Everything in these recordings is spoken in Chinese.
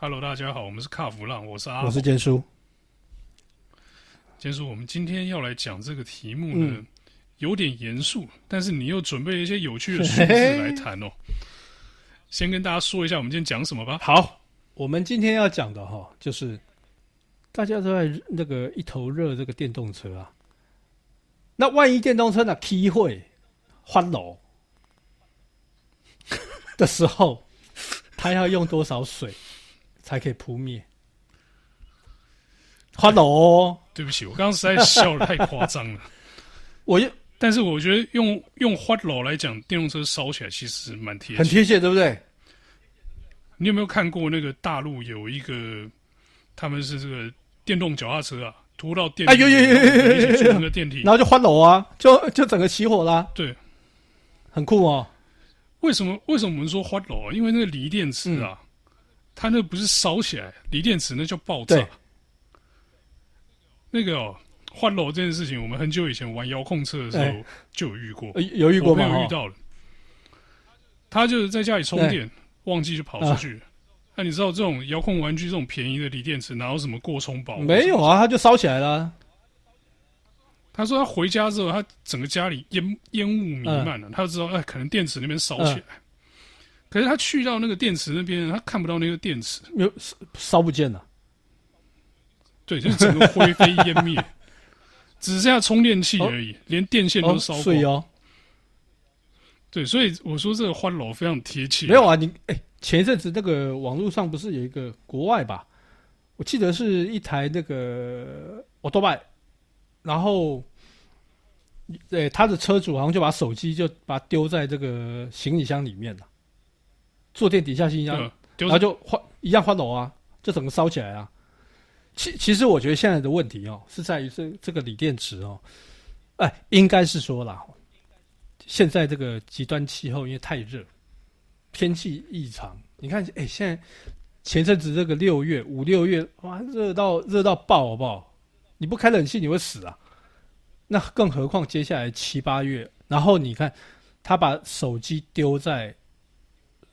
Hello，大家好，我们是卡弗浪，我是阿，我是坚叔。坚叔，我们今天要来讲这个题目呢，嗯、有点严肃，但是你又准备了一些有趣的数字来谈哦。先跟大家说一下，我们今天讲什么吧。好，我们今天要讲的哈，就是大家都在那个一头热这个电动车啊。那万一电动车呢，K 会翻楼的时候，它要用多少水？才可以扑灭。花楼哦，对不起，我刚刚实在笑得太夸张了。我又，但是我觉得用用花楼来讲，电动车烧起来其实蛮贴切，很贴切，对不对？你有没有看过那个大陆有一个，他们是这个电动脚踏车啊，拖到电，哎呦呦呦呦，那个电梯，然后就花楼啊，就就整个起火啦。对，很酷哦。为什么？为什么我们说花楼啊？因为那个锂电池啊。嗯它那不是烧起来，锂电池那叫爆炸。那个哦，换楼这件事情，我们很久以前玩遥控车的时候就有遇过，有遇过吗？有遇到了。他就是在家里充电，忘记就跑出去。那你知道这种遥控玩具这种便宜的锂电池，哪有什么过充保？没有啊，他就烧起来了。他说他回家之后，他整个家里烟烟雾弥漫了，他就知道哎，可能电池那边烧起来。可是他去到那个电池那边，他看不到那个电池，没有烧烧不见了。对，就是整个灰飞烟灭，只剩下充电器而已，哦、连电线都烧光。哦，哦对，所以我说这个欢楼非常贴切。没有啊，你哎、欸，前一阵子那个网络上不是有一个国外吧？我记得是一台那个奥多拜，然后对他的车主好像就把手机就把它丢在这个行李箱里面了。坐垫底下行李箱，然后就换一样换楼啊，就整个烧起来啊。其其实我觉得现在的问题哦，是在于这这个锂电池哦，哎，应该是说啦，现在这个极端气候因为太热，天气异常。你看，哎，现在前阵子这个六月五六月哇，热到热到爆，好不好？你不开冷气你会死啊。那更何况接下来七八月，然后你看他把手机丢在。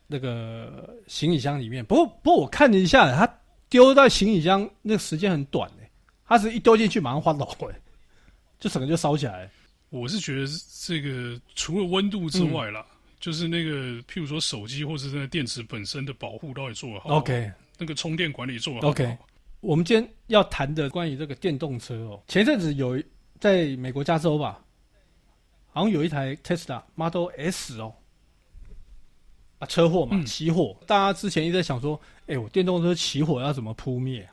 那个行李箱里面，不过不过我看了一下，他丢在行李箱那个时间很短诶，他是一丢进去马上翻楼诶，就整个就烧起来。我是觉得这个除了温度之外啦，嗯、就是那个譬如说手机或是那个电池本身的保护到底做得好，好，OK，那个充电管理做得好，好，OK。我们今天要谈的关于这个电动车哦，前阵子有在美国加州吧，好像有一台 Tesla Model S 哦。啊，车祸嘛，起火。嗯、大家之前一直在想说，哎、欸，我电动车起火要怎么扑灭？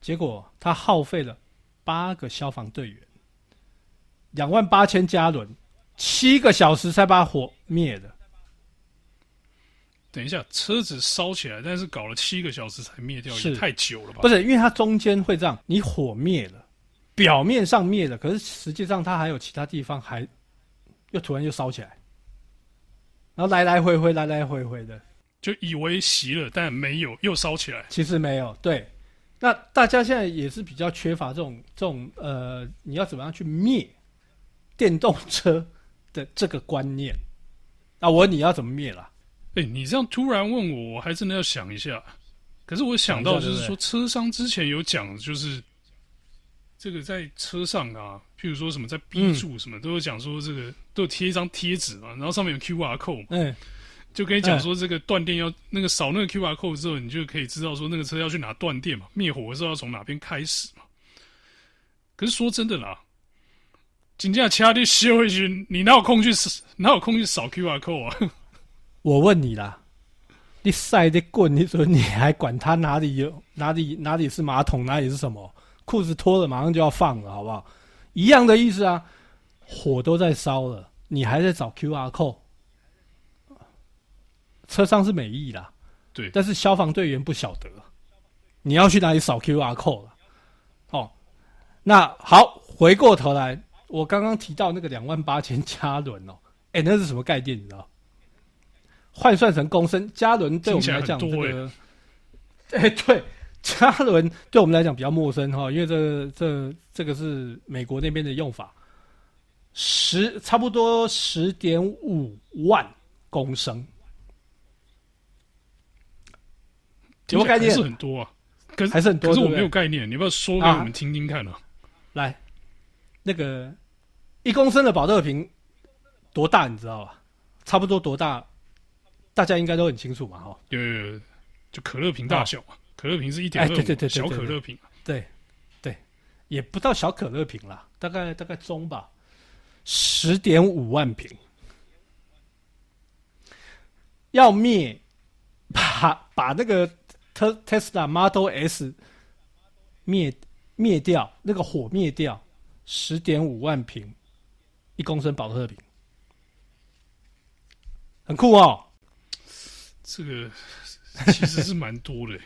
结果他耗费了八个消防队员，两万八千加仑，七个小时才把火灭了。等一下，车子烧起来，但是搞了七个小时才灭掉，也太久了吧？不是，因为它中间会这样，你火灭了，表面上灭了，可是实际上它还有其他地方还又突然又烧起来。然后来来回回，来来回回的，就以为熄了，但没有，又烧起来。其实没有，对。那大家现在也是比较缺乏这种这种呃，你要怎么样去灭电动车的这个观念？那我问你要怎么灭啦？哎，你这样突然问我，我还真的要想一下。可是我想到就是说，车商之前有讲，就是这个在车上啊。譬如说什么在 B 柱什么，都有讲说这个都有贴一张贴纸嘛，然后上面有 QR code 嘛，嗯，就跟你讲说这个断电要那个扫那个 QR code 之后，你就可以知道说那个车要去哪断电嘛，灭火的时候要从哪边开始嘛。可是说真的啦，紧接着其他的修回去，你哪有空去哪有空去扫 QR code 啊？我问你啦，你晒的棍，你说你还管他哪里有哪里哪里是马桶，哪里是什么？裤子脱了马上就要放了，好不好？一样的意思啊，火都在烧了，你还在找 QR code？车上是美意啦，对，但是消防队员不晓得，你要去哪里扫 QR code 了？哦，那好，回过头来，我刚刚提到那个两万八千加仑哦，哎，那是什么概念？你知道？换算成公升，加仑对我们来讲，这个，哎，对。加仑对我们来讲比较陌生哈，因为这个、这这个是美国那边的用法，十差不多十点五万公升，有没有概念？是很多啊，可是还是很多。可是我没有概念，你要不要说给我们听听看呢、啊？来，那个一公升的保特瓶多大？你知道吧？差不多多大？大家应该都很清楚嘛，哈。有有有，就可乐瓶大小嘛。可乐瓶是一点二，对对对，小可乐瓶。对对，也不到小可乐瓶啦，大概大概中吧，十点五万瓶。要灭，把把那个特 Tesla Model S 灭灭掉，那个火灭掉，十点五万瓶，一公升保特瓶，很酷哦。这个其实是蛮多的，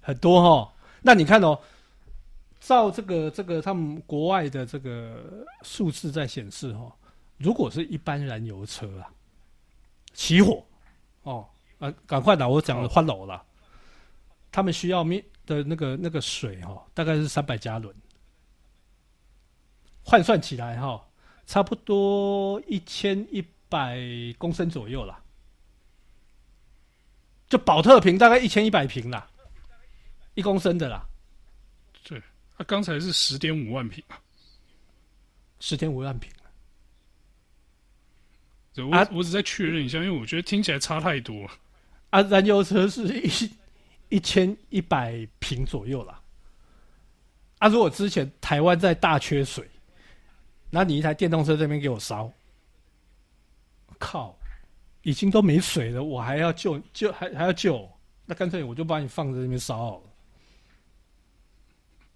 很多哈、哦。那你看哦，照这个这个他们国外的这个数字在显示哈、哦，如果是一般燃油车啊，起火哦，啊，赶快啦，我讲的换楼了，他们需要灭的那个那个水哈、哦，大概是三百加仑，换算起来哈、哦，差不多一千一百公升左右了。就保特瓶大概一千一百瓶啦，一公升的啦。对，他刚才是十点五万瓶啊，十点五万瓶。对，我、啊、我只在确认一下，因为我觉得听起来差太多。啊，燃油车是一一千一百瓶左右啦。啊，如果之前台湾在大缺水，那你一台电动车这边给我烧，靠！已经都没水了，我还要救救还还要救，那干脆我就把你放在那边烧好了，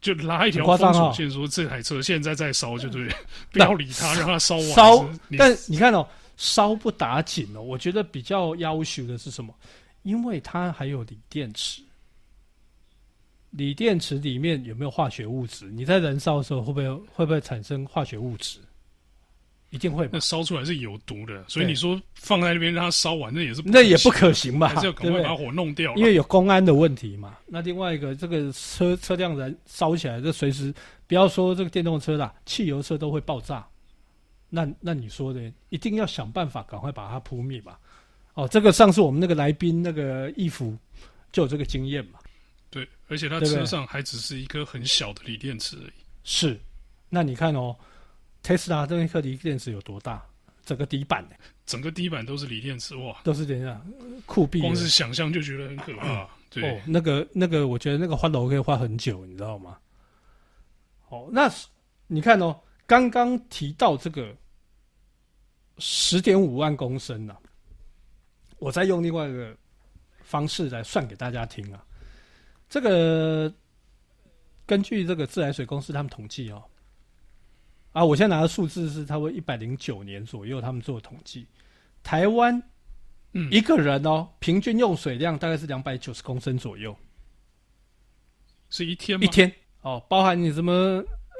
就拉一条封锁线，说这台车现在在烧，就对，不要理它，让它烧完。烧，但你看哦，烧不打紧哦。我觉得比较要求的是什么？因为它还有锂电池，锂电池里面有没有化学物质？你在燃烧的时候会不会会不会产生化学物质？一定会，那烧出来是有毒的，所以你说放在那边让它烧完，那也是那也不可行吧？还是要赶快把火弄掉，因为有公安的问题嘛。那另外一个，这个车车辆燃烧起来，这随时不要说这个电动车啦，汽油车都会爆炸。那那你说的，一定要想办法赶快把它扑灭吧。哦，这个上次我们那个来宾那个义父就有这个经验嘛。对，而且他车上还只是一颗很小的锂电池而已。是，那你看哦。特斯拉这一颗锂电池有多大？整个底板呢？整个底板都是锂电池哇！都是这样酷毙，光是想象就觉得很可怕。嗯、对、哦，那个那个，我觉得那个花楼可以花很久，你知道吗？哦，那你看哦，刚刚提到这个十点五万公升啊，我再用另外一个方式来算给大家听啊。这个根据这个自来水公司他们统计哦。啊，我现在拿的数字是差不多一百零九年左右，他们做的统计，台湾，嗯，一个人哦，平均用水量大概是两百九十公升左右，是一天吗？一天哦，包含你什么，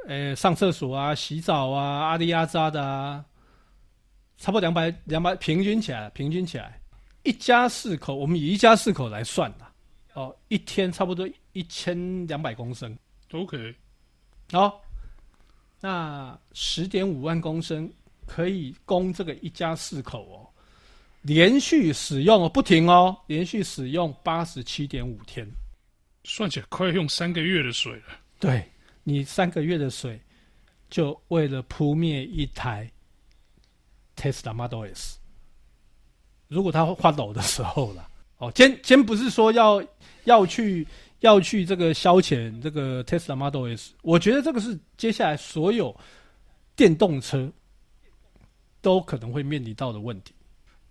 呃、欸，上厕所啊、洗澡啊、阿里阿扎的啊，差不多两百两百，平均起来，平均起来，一家四口，我们以一家四口来算的，哦，一天差不多一千两百公升，OK，好。那十点五万公升可以供这个一家四口哦，连续使用哦，不停哦，连续使用八十七点五天，算起来快用三个月的水了。对，你三个月的水，就为了扑灭一台 Tesla Model S。如果它发抖的时候了，哦，先先不是说要要去。要去这个消遣这个 Tesla Model S，我觉得这个是接下来所有电动车都可能会面临到的问题。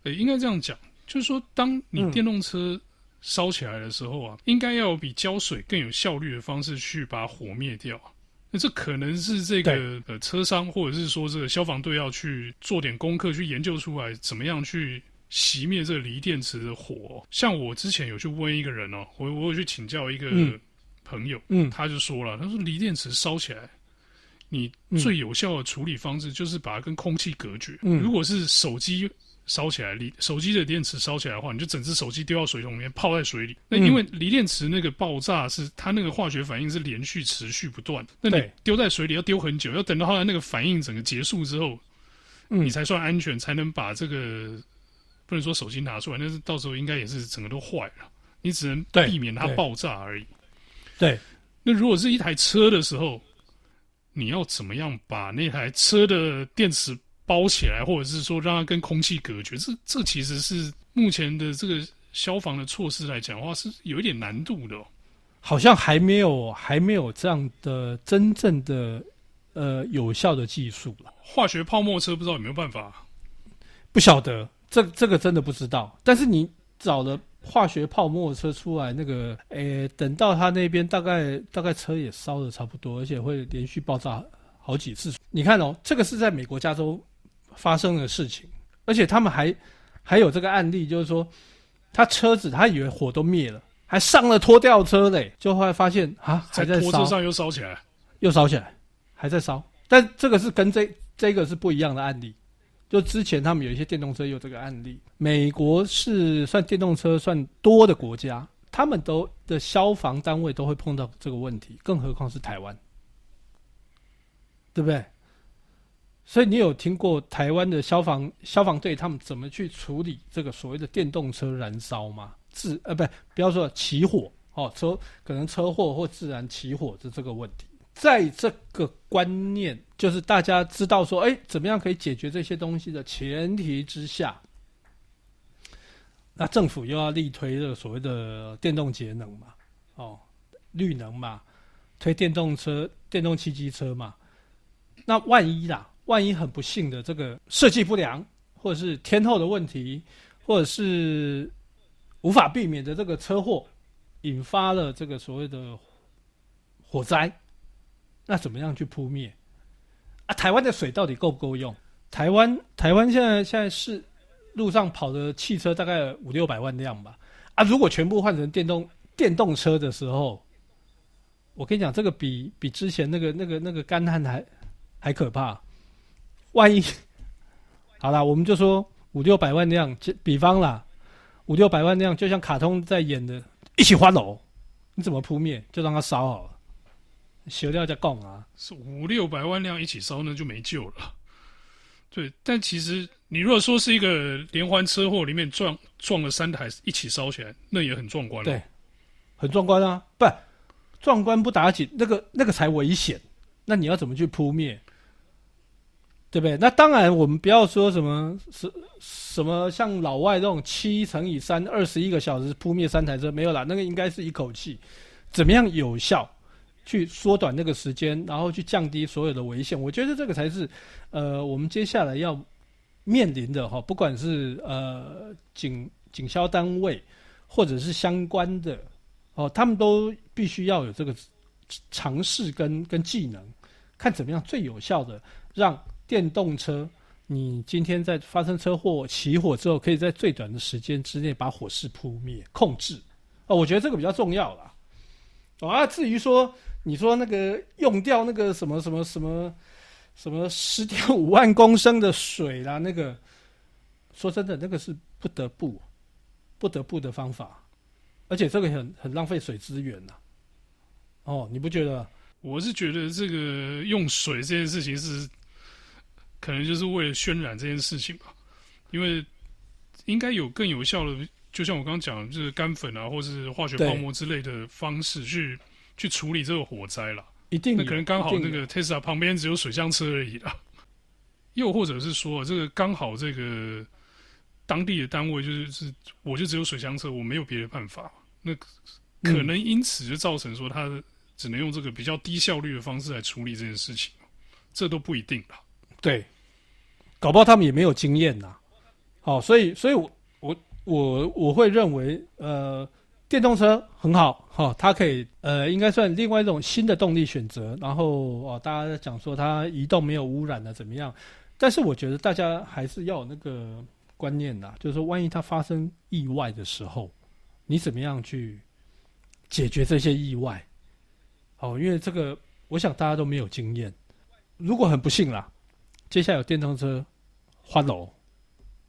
呃、欸，应该这样讲，就是说，当你电动车烧起来的时候啊，嗯、应该要有比浇水更有效率的方式去把火灭掉。那这可能是这个呃车商或者是说这个消防队要去做点功课，去研究出来怎么样去。熄灭这个锂电池的火，像我之前有去问一个人哦，我我有去请教一个朋友，嗯，他就说了，他说锂电池烧起来，你最有效的处理方式就是把它跟空气隔绝。嗯，如果是手机烧起来，锂手机的电池烧起来的话，你就整只手机丢到水桶里面泡在水里。那因为锂电池那个爆炸是它那个化学反应是连续持续不断，那你丢在水里要丢很久，要等到后来那个反应整个结束之后，你才算安全，才能把这个。不能说手机拿出来，但是到时候应该也是整个都坏了。你只能避免它爆炸而已。对，对那如果是一台车的时候，你要怎么样把那台车的电池包起来，或者是说让它跟空气隔绝？这这其实是目前的这个消防的措施来讲的话，是有一点难度的哦。好像还没有还没有这样的真正的呃有效的技术了。化学泡沫车不知道有没有办法？不晓得，这这个真的不知道。但是你找了。化学泡沫车出来，那个，诶、欸，等到他那边大概大概车也烧的差不多，而且会连续爆炸好几次。你看哦，这个是在美国加州发生的事情，而且他们还还有这个案例，就是说他车子他以为火都灭了，还上了拖吊车嘞，就后来发现啊还在烧，拖车上又烧起来，又烧起来，还在烧。但这个是跟这这个是不一样的案例。就之前他们有一些电动车有这个案例，美国是算电动车算多的国家，他们都的消防单位都会碰到这个问题，更何况是台湾，对不对？所以你有听过台湾的消防消防队他们怎么去处理这个所谓的电动车燃烧吗？自呃不，不要说起火哦，车可能车祸或自燃起火的这个问题。在这个观念，就是大家知道说，哎，怎么样可以解决这些东西的前提之下，那政府又要力推这个所谓的电动节能嘛，哦，绿能嘛，推电动车、电动汽机车嘛。那万一啦，万一很不幸的这个设计不良，或者是天候的问题，或者是无法避免的这个车祸，引发了这个所谓的火灾。那怎么样去扑灭？啊，台湾的水到底够不够用？台湾台湾现在现在是路上跑的汽车大概五六百万辆吧。啊，如果全部换成电动电动车的时候，我跟你讲，这个比比之前那个那个那个干旱还还可怕。万一好啦，我们就说五六百万辆，比方啦，五六百万辆，就像卡通在演的，一起翻楼，你怎么扑灭？就让它烧好了。修掉再供啊，是五六百万辆一起烧，那就没救了。对，但其实你如果说是一个连环车祸里面撞撞了三台一起烧起来，那也很壮观了。对，很壮观啊！不，壮观不打紧，那个那个才危险。那你要怎么去扑灭？对不对？那当然，我们不要说什么什什么像老外这种七乘以三二十一个小时扑灭三台车没有啦，那个应该是一口气。怎么样有效？去缩短那个时间，然后去降低所有的危险，我觉得这个才是，呃，我们接下来要面临的哈，不管是呃警警消单位，或者是相关的哦，他们都必须要有这个尝试跟跟技能，看怎么样最有效的让电动车，你今天在发生车祸起火之后，可以在最短的时间之内把火势扑灭控制，哦，我觉得这个比较重要啦。啊，至于说。你说那个用掉那个什么什么什么什么十点五万公升的水啦，那个说真的，那个是不得不不得不的方法，而且这个很很浪费水资源呐。哦，你不觉得？我是觉得这个用水这件事情是可能就是为了渲染这件事情吧，因为应该有更有效的，就像我刚刚讲，就是干粉啊，或是化学泡沫之类的方式去。去处理这个火灾了，一定那可能刚好那个 Tesla 旁边只有水箱车而已啦，又或者是说这个刚好这个当地的单位就是是我就只有水箱车，我没有别的办法，那可能因此就造成说他只能用这个比较低效率的方式来处理这件事情，这都不一定啦。对，搞不好他们也没有经验呐。好，所以所以我我我我会认为呃。电动车很好，哈、哦，它可以，呃，应该算另外一种新的动力选择。然后，哦，大家讲说它移动没有污染了，怎么样？但是我觉得大家还是要有那个观念的，就是说，万一它发生意外的时候，你怎么样去解决这些意外？哦，因为这个，我想大家都没有经验。如果很不幸啦，接下来有电动车翻楼，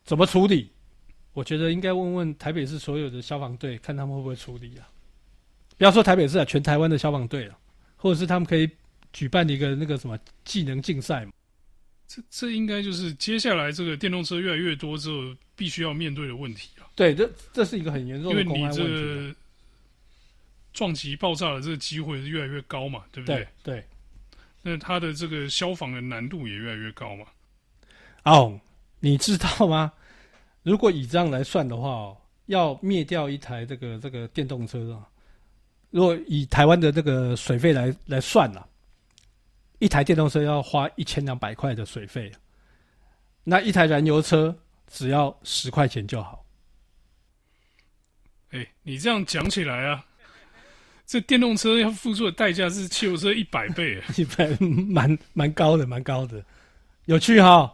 怎么处理？我觉得应该问问台北市所有的消防队，看他们会不会处理啊？不要说台北市啊，全台湾的消防队啊，或者是他们可以举办一个那个什么技能竞赛嘛？这这应该就是接下来这个电动车越来越多之后必须要面对的问题啊。对，这这是一个很严重的公安问题。因为你这个撞击爆炸的这个机会是越来越高嘛，对不对？对。对那它的这个消防的难度也越来越高嘛？哦，你知道吗？如果以这样来算的话哦，要灭掉一台这个这个电动车啊，如果以台湾的这个水费来来算啊，一台电动车要花一千两百块的水费，那一台燃油车只要十块钱就好。哎，你这样讲起来啊。这电动车要付出的代价是汽油车一百倍，一百蛮蛮高的，蛮高的，有趣哈。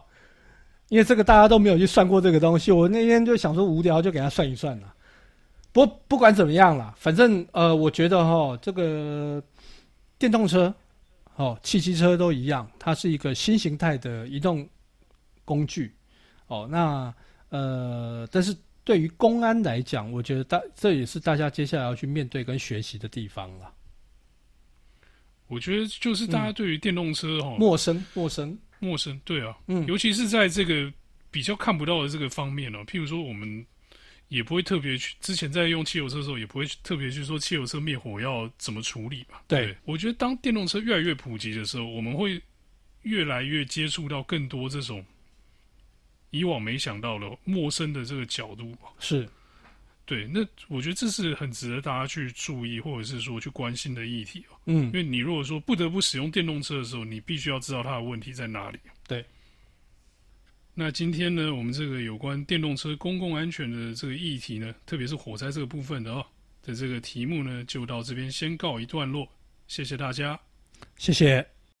因为这个大家都没有去算过这个东西，我那天就想说无聊，就给他算一算了。不不管怎么样啦，反正呃，我觉得哈，这个电动车，哦，汽机车都一样，它是一个新形态的移动工具。哦，那呃，但是。对于公安来讲，我觉得大这也是大家接下来要去面对跟学习的地方了。我觉得就是大家对于电动车哈、嗯、陌生、陌生、陌生，对啊，嗯，尤其是在这个比较看不到的这个方面呢，譬如说我们也不会特别去之前在用汽油车的时候，也不会特别去说汽油车灭火要怎么处理嘛。对，对，我觉得当电动车越来越普及的时候，我们会越来越接触到更多这种。以往没想到的陌生的这个角度是，对，那我觉得这是很值得大家去注意或者是说去关心的议题。嗯，因为你如果说不得不使用电动车的时候，你必须要知道它的问题在哪里。对。那今天呢，我们这个有关电动车公共安全的这个议题呢，特别是火灾这个部分的哦的这个题目呢，就到这边先告一段落。谢谢大家，谢谢。